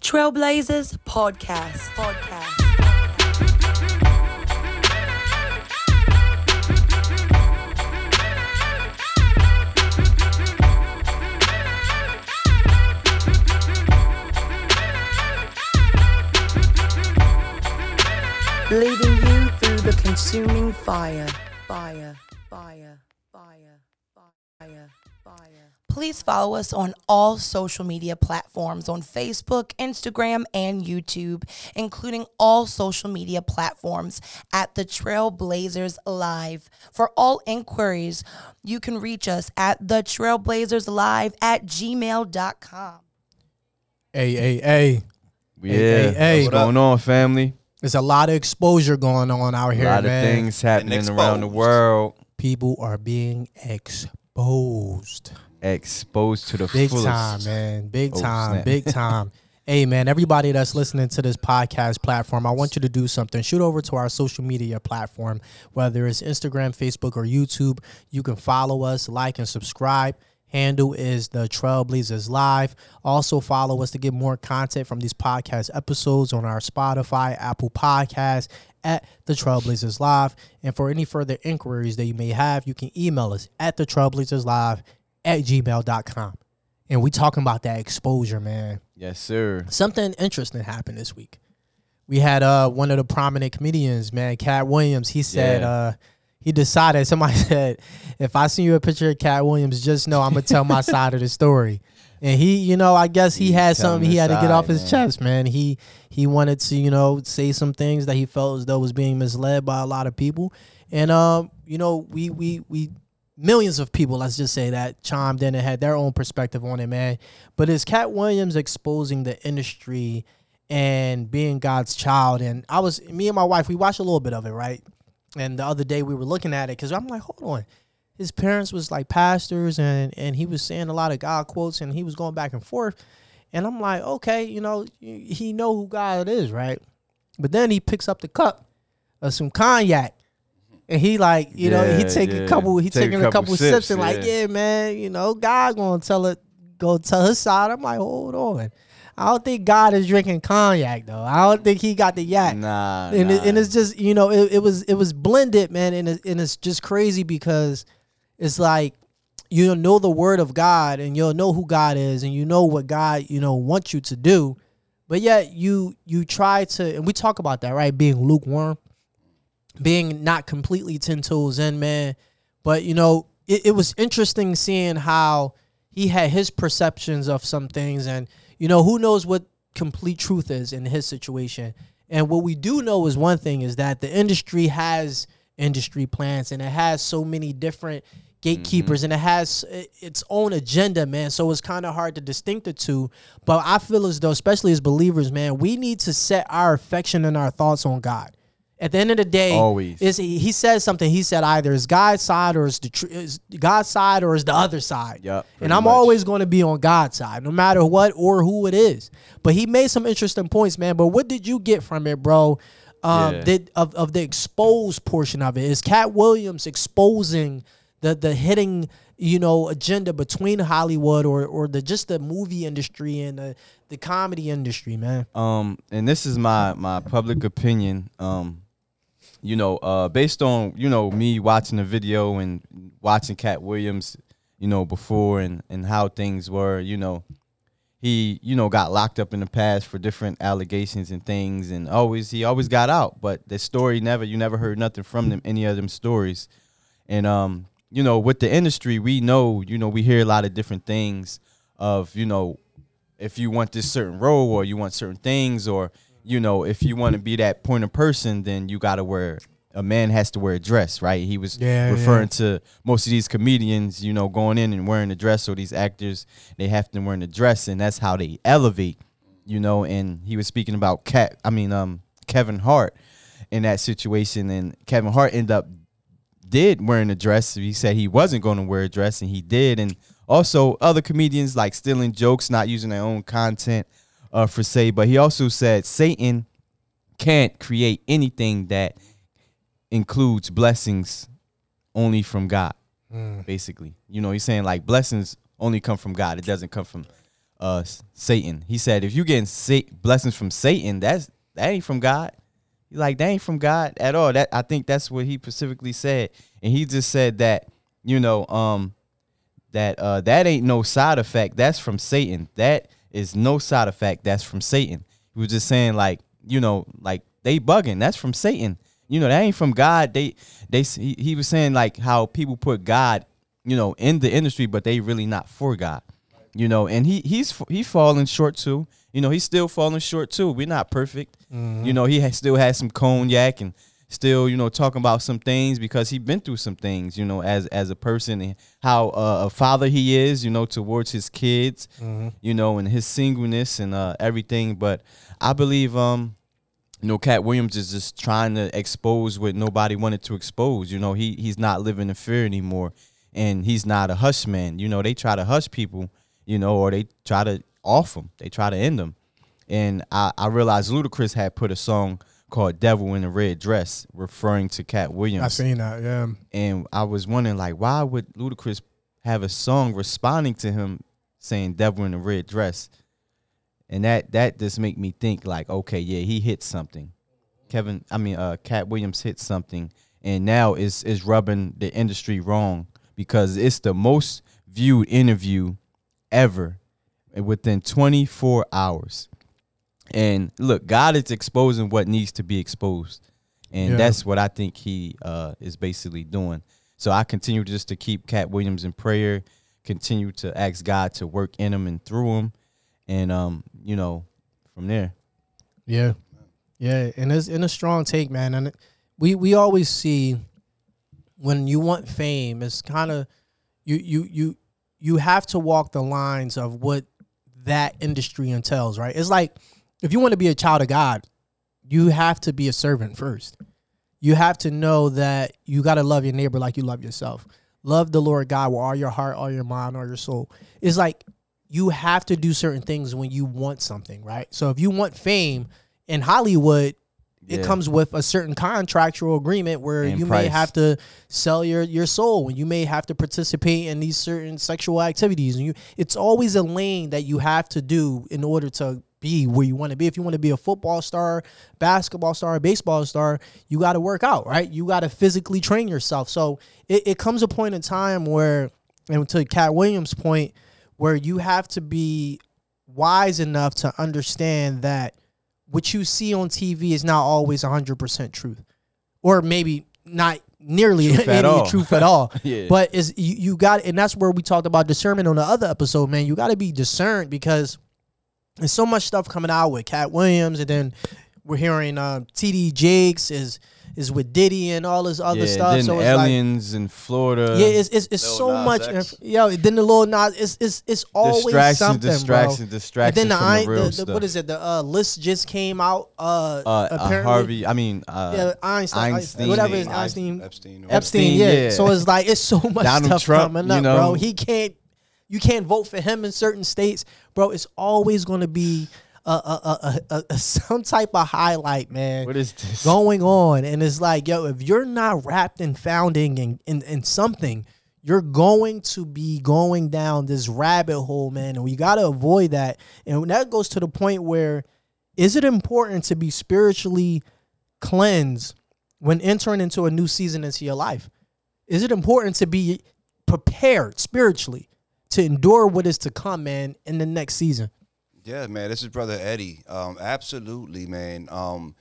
Trailblazers Podcast. Podcast. Leading you through the consuming fire. Fire. Fire. Fire. Fire. Fire. Please follow us on all social media platforms on Facebook, Instagram, and YouTube, including all social media platforms at the Trailblazers Live. For all inquiries, you can reach us at the Trailblazers Live at gmail.com. Hey, hey, hey. Yeah. hey, hey. What's What going on, family? There's a lot of exposure going on out here, man. A here, lot man. of things happening exposed. around the world. People are being exposed. Exposed to the Big fullest. time, man. Big Oh, time. snap. Big time. hey, man, everybody that's listening to this podcast platform, I want you to do something. Shoot over to our social media platform, whether it's Instagram, Facebook, or YouTube. You can follow us, like, and subscribe. Handle is the Trailblazers Live. Also, follow us to get more content from these podcast episodes on our Spotify, Apple Podcasts at the Trailblazers Live. And for any further inquiries that you may have, you can email us at the Trailblazers Live at gmail.com. And we talking about that exposure, man. Yes, sir. Something interesting happened this week. We had uh one of the prominent comedians, man, Katt Williams. He said Yeah. uh he decided somebody said, if I see you a picture of Katt Williams, just know I'm gonna tell my side of the story. And he, you know, I guess he He's had something he had to get off his man. chest, man. He he wanted to, you know, say some things that he felt as though was being misled by a lot of people. And um, you know, we we we millions of people, let's just say that, chimed in and had their own perspective on it, man. But it's Katt Williams exposing the industry and being God's child. And I was me and my wife, we watched a little bit of it, right? And the other day we were looking at it because I'm like, hold on. His parents was like pastors and and he was saying a lot of God quotes and he was going back and forth. And I'm like, okay, you know, he know who God is, right? But then he picks up the cup of some cognac. And he like, you know, he Yeah, take a couple, he Take taking a couple couple sips, sips, and like, yeah. yeah, man, you know, God gonna tell it, go tell his side. I'm like, hold on. I don't think God is drinking cognac though. I don't think he got the yak Nah. and, it, and it's just you know it, it was it was blended man and, it, and it's just crazy because it's like you know the word of god and you'll know who god is and you know what god you know wants you to do but yet you you try to and we talk about that right being lukewarm being not completely 10 toes in man. But you know it, it was interesting seeing how he had his perceptions of some things. And you know who knows what complete truth is in his situation. And what we do know is one thing is that the industry has industry plans and it has so many different gatekeepers mm-hmm. and it has its own agenda man. So it's kind of hard to distinct the two. But i feel as though especially as believers man we need to set our affection and our thoughts on god at the end of the day Always. is he, he says something he said either is god's side or is the tr- is god's side or is the other side Yup, and i'm much. always going to be on god's side no matter what or who it is but he made some interesting points man but what did you get from it bro um Yeah. that of, of the exposed portion of it is katt williams exposing the the hitting you know agenda between hollywood or or the just the movie industry and the the comedy industry man um and this is my my public opinion um you know uh based on you know me watching the video and watching Katt Williams you know before and and how things were you know he you know got locked up in the past for different allegations and things and always he always got out. But the story never you never heard nothing from them any of them stories. And um you know with the industry we know you know we hear a lot of different things of you know if you want this certain role or you want certain things or you know if you want to be that point of person then you got to wear a man has to wear a dress right he was Yeah, referring to most of these comedians you know going in and wearing a dress or these actors they have to wear a dress and that's how they elevate you know and he was speaking about cat i mean um kevin hart in that situation and kevin hart ended up did wearing a dress. He said he wasn't going to wear a dress, and he did. And also other comedians like stealing jokes, not using their own content uh, for say. But he also said Satan can't create anything that includes blessings only from God. Basically, you know, he's saying like blessings only come from God. It doesn't come from uh Satan. He said if you getting sa- blessings from Satan, that's that ain't from God. He's like that ain't from God at all. That I think that's what he specifically said, and he just said that you know um that uh that ain't no side effect. That's from Satan. That is no side effect. That's from Satan. He was just saying like you know like they bugging. That's from Satan. You know that ain't from God. They they he, he was saying like how people put God you know in the industry, but they really not for God you know, and he he's he's falling short too. You know, he's still falling short too. We're not perfect. Mm-hmm. You know, he has, still has some cognac and still, you know, talking about some things because he's been through some things, you know, as as a person and how uh, a father he is, you know, towards his kids, mm-hmm. you know, and his singleness and uh, everything. But I believe, um, you know, Katt Williams is just trying to expose what nobody wanted to expose. You know, he he's not living in fear anymore, and he's not a hush man. You know, they try to hush people you know, or they try to off them. They try to end them. And I, I realized Ludacris had put a song called "Devil in a Red Dress," referring to Katt Williams. I seen that, yeah. And I was wondering, like, why would Ludacris have a song responding to him saying "Devil in a Red Dress"? And that that just make me think, like, okay, yeah, he hit something. Kevin, I mean, uh, Katt Williams hit something, and now it's is rubbing the industry wrong because it's the most viewed interview ever within 24 hours. And look, God is exposing what needs to be exposed. And yeah. that's what I think he uh, is basically doing. So I continue just to keep Katt Williams in prayer, continue to ask God to work in him and through him. And um, you know, from there. Yeah. Yeah. And it's in a strong take, man. And we we always see when you want fame, it's kind of you you you you have to walk the lines of what that industry entails, right? It's like if you want to be a child of God, you have to be a servant first. You have to know that you got to love your neighbor like you love yourself. Love the Lord God with all your heart, all your mind, all your soul. It's like you have to do certain things when you want something, right? So if you want fame in Hollywood, it yeah. comes with a certain contractual agreement where and you price. may have to sell your your soul and you may have to participate in these certain sexual activities and you it's always a lane that you have to do in order to be where you want to be if you want to be a football star basketball star baseball star you got to work out right you got to physically train yourself so it, it comes a point in time where and to Katt Williams point where you have to be wise enough to understand that what you see on TV is not always 100% truth. Or maybe not nearly truth any at truth at all. yeah. But is you, you got and that's where we talked about discernment on the other episode, man. You got to be discerned because there's so much stuff coming out with Katt Williams and then we're hearing uh, TD Jakes is is with Diddy and all this other yeah, stuff. so aliens like, in Florida. Yeah, it's it's, it's so Nas much. Inf- yo, then the little Nas, it's it's it's always distraction, something, distraction, bro. distraction. And then the, I, the, the, the what is it? The uh, list just came out. Uh, uh, uh apparently, Harvey. I mean, uh, yeah, Einstein, Einstein, whatever is Einstein, Epstein, Epstein. yeah. yeah. So it's like it's so much Donald stuff Trump, coming up, you know, bro. He can't. You can't vote for him in certain states, bro. It's always going to be a, a, a, a, some type of highlight, man. What is this going on? And it's like, yo, if you're not wrapped in founding in, in, in something, you're going to be going down this rabbit hole, man. And we got to avoid that. And that goes to the point where is it important to be spiritually cleansed when entering into a new season into your life? Is it important to be prepared spiritually to endure what is to come, man, in the next season? Yeah, man. This is brother Eddie. Um, absolutely, man. Um,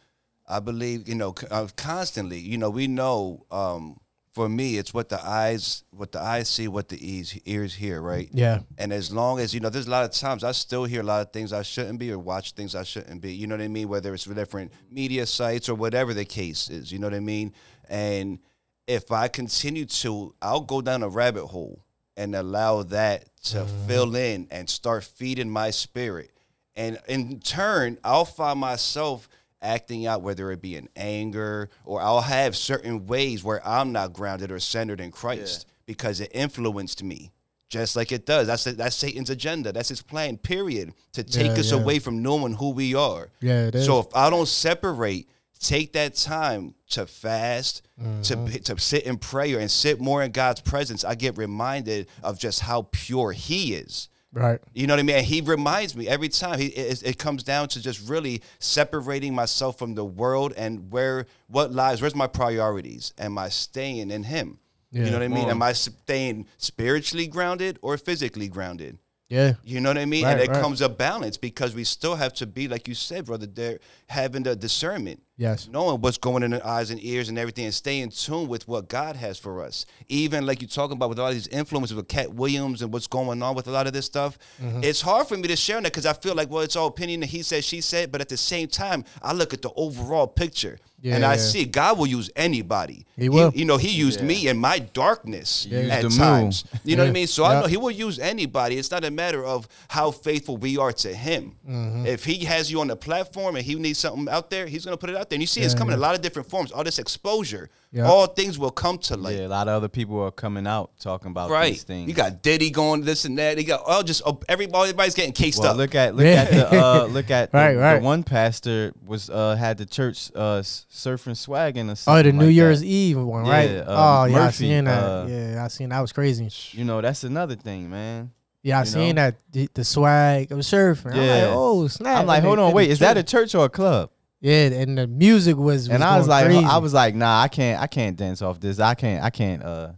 I believe you know uh, constantly. You know, we know. Um, for me, it's what the eyes, what the eyes see, what the ears, ears hear, right? Yeah. And as long as you know, there's a lot of times I still hear a lot of things I shouldn't be, or watch things I shouldn't be. You know what I mean? Whether it's different media sites or whatever the case is. You know what I mean? And if I continue to, I'll go down a rabbit hole and allow that to mm. fill in and start feeding my spirit and in turn, I'll find myself acting out, whether it be in anger or I'll have certain ways where I'm not grounded or centered in Christ yeah. because it influenced me. Just like it does. That's that's Satan's agenda. That's his plan, period. To take yeah, us yeah. away from knowing who we are. Yeah. So if I don't separate, take that time to fast, mm-hmm. to to sit in prayer and sit more in God's presence, I get reminded of just how pure he is Right. You know what I mean? And he reminds me every time. He it, it comes down to just really separating myself from the world and where what lies. Where's my priorities? Am I staying in Him? Yeah. You know what I mean? Am I staying spiritually grounded or physically grounded? Yeah. You know what I mean? Right, and it right. comes a balance because we still have to be, like you said, brother, there having the discernment. Yes. Knowing what's going in the eyes and ears and everything and stay in tune with what God has for us. Even like you're talking about with all these influences with Katt Williams and what's going on with a lot of this stuff. Mm-hmm. It's hard for me to share that because I feel like, well, it's all opinion and he said, she said. But at the same time, I look at the overall picture and Yeah, I yeah. see God will use anybody. He will. you know, he used me in my darkness He at the moon. times. You know what I mean? So I know he will use anybody. It's not a matter of how faithful we are to him. Mm-hmm. If he has you on the platform and he needs something out there, he's gonna put it out there. And you see it's coming in yeah. a lot of different forms. All this exposure, Yeah. all things will come to light. yeah, a lot of other people are coming out talking about Right. these things. You got Diddy going this and that. You got all just oh, everybody everybody's getting cased well, up. look at look Yeah. at the uh, look at the, Right, right. the one pastor was uh, had the church uh, s- surfing swagging or Oh, the New like Year's that. Eve one, Yeah, right? uh, oh, yeah, I Murphy, seen that. uh, yeah, I seen that was crazy. You know, that's another thing, man. Yeah, I you seen know? that the, the swag of surfing. I'm Yeah. like, oh snap! I'm like, hold on, wait, is that a church- church or a club? Yeah, and the music was, was and I was like, crazy. I was like, nah, I can't, I can't dance off this. I can't, I can't, uh,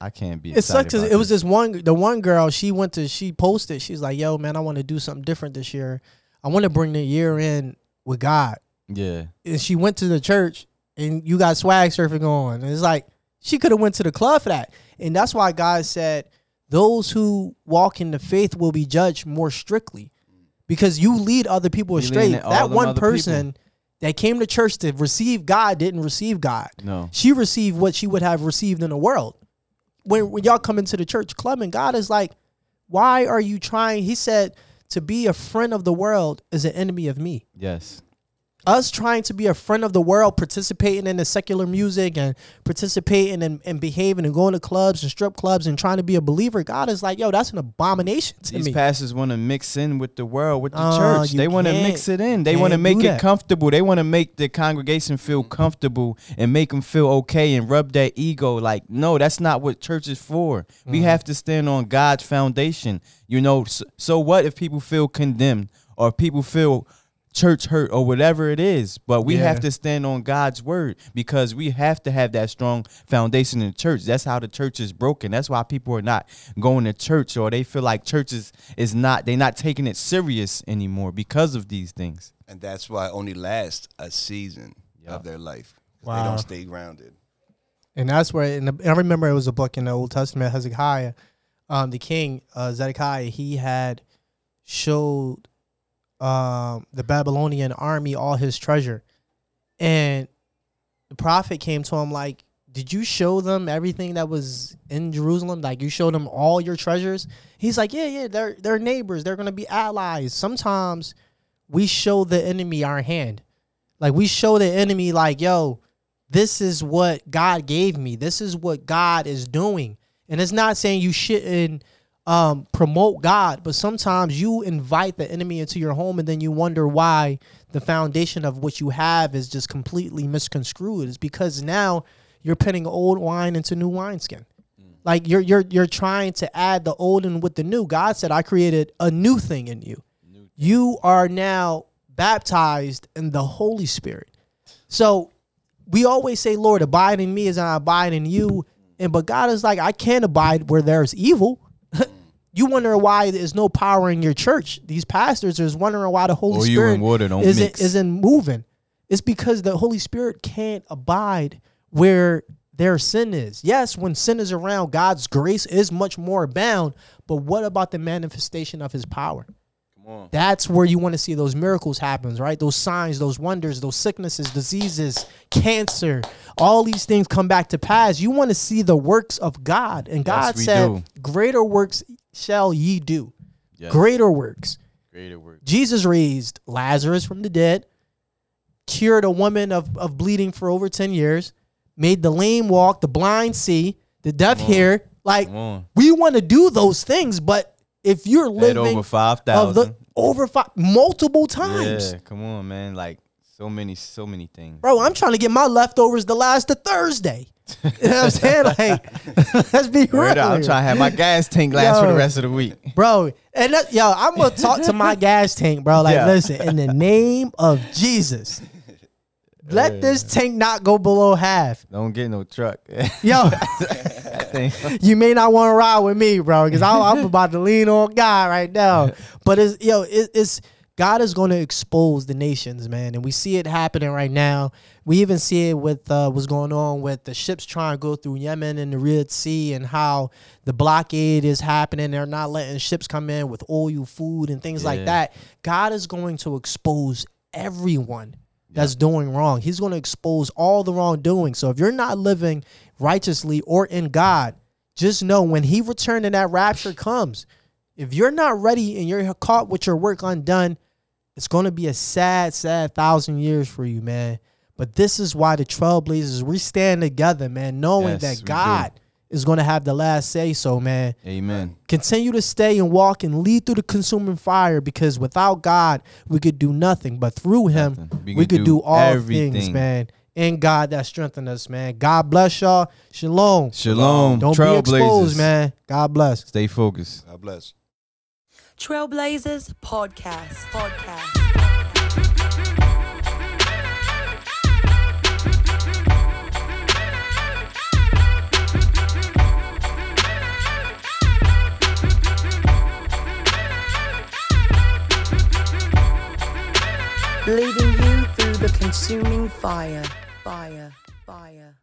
I can't be. It excited It was this one. The one girl. She went to. She posted. She's like, "Yo, man, I want to do something different this year. I want to bring the year in with God." Yeah, And she went to the church, and you got swag surfing on. And it's like she could have went to the club for that. And that's why God said, "Those who walk in the faith will be judged more strictly, because you lead other people astray." That one person that came to church to receive God didn't receive God. no, she received what she would have received in the world. When, when y'all come into the church club and God is like, why are you trying? He said, to be a friend of the world is an enemy of me. yes, Us trying to be a friend of the world, participating in the secular music and participating and, and behaving and going to clubs and strip clubs and trying to be a believer, God is like, yo, that's an abomination to me. these me. pastors want to mix in with the world, with the Oh, church. They want to mix it in. They want to make it comfortable. They want to make the congregation feel comfortable and make them feel okay and rub their ego. Like, no, that's not what church is for. We Mm-hmm. have to stand on God's foundation. You know, so, so what if people feel condemned or people feel church hurt or whatever it is but we Yeah. have to stand on god's word because we have to have that strong foundation in the church that's how the church is broken that's why people are not going to church or they feel like church is, is not they're not taking it serious anymore because of these things and that's why it only lasts a season Yeah. of their life. 'cause They don't stay grounded. And that's where, in the, I remember it was a book in the Old Testament, Hezekiah, um, the king, uh, Zedekiah, he had showed um, the Babylonian army all his treasure. And the prophet came to him like, did you show them everything that was in Jerusalem? Like you showed them all your treasures? He's like, yeah, yeah, they're they're neighbors. They're gonna be allies. Sometimes we show the enemy our hand. Like we show the enemy like, yo, this is what God gave me. This is what God is doing. And it's not saying you shouldn't um, promote God, but sometimes you invite the enemy into your home and then you wonder why the foundation of what you have is just completely misconstrued. It's because now you're putting old wine into new wineskin. Like you're you're you're trying to add the old and with the new. God said, I created a new thing in you. You are now baptized in the Holy Spirit. So we always say, Lord, abide in me as I abide in you. And but God is like, I can't abide where there's evil. You wonder why there's no power in your church. These pastors are wondering why the Holy Spirit water isn't mix. isn't moving. It's because the Holy Spirit can't abide where their sin is. Yes, when sin is around, God's grace is much more abound. But what about the manifestation of His power? That's where you want to see those miracles happen, right? Those signs, those wonders, those sicknesses, diseases, cancer, all these things come back to pass. You want to see the works of God. And God we said, do. Greater works shall ye do. Yes. Greater works. greater work Jesus raised Lazarus from the dead, cured a woman of, of bleeding for over 10 years, made the lame walk, the blind see, the deaf hear. Like, we want to do those things, but if you're living over 5000 over five multiple times. yeah come on man like So many, so many things. Bro, I'm trying to get my leftovers to last to Thursday. You know what I'm saying? Like, let's be real. Up, I'm trying to have my gas tank last for the rest of the week. bro. And that, yo, I'm gonna talk to my gas tank, bro. Like, Yeah. listen, in the name of Jesus, let this tank not go below half. Don't get no truck. Yo, thing- you may not want to ride with me, bro, because I'm about to lean on God right now. But it's yo, it, it's God is going to expose the nations, man, and we see it happening right now. We even see it with uh, what's going on with the ships trying to go through Yemen and the Red Sea, and how the blockade is happening. They're not letting ships come in with oil, food, and things like that. God is going to expose everyone that's doing wrong. He's going to expose all the wrongdoing. So if you're not living righteously or in God, just know when He returned and that rapture comes, if you're not ready and you're caught with your work undone, it's going to be a sad, sad thousand years for you, man. But this is why the Trailblazers, we stand together, man, knowing Yes, that do. God is going to have the last say so, man Amen. continue to stay and walk and lead through the consuming fire because without God, we could do nothing. But through Him, Nothing. we, We could could do, do all things, man. In God that strengthen us, man. God bless y'all. Shalom. Shalom. Don't be exposed, man. God bless. Stay focused. God bless. Trailblazers Podcast. Podcast. Leading you through the consuming fire. Fire. Fire.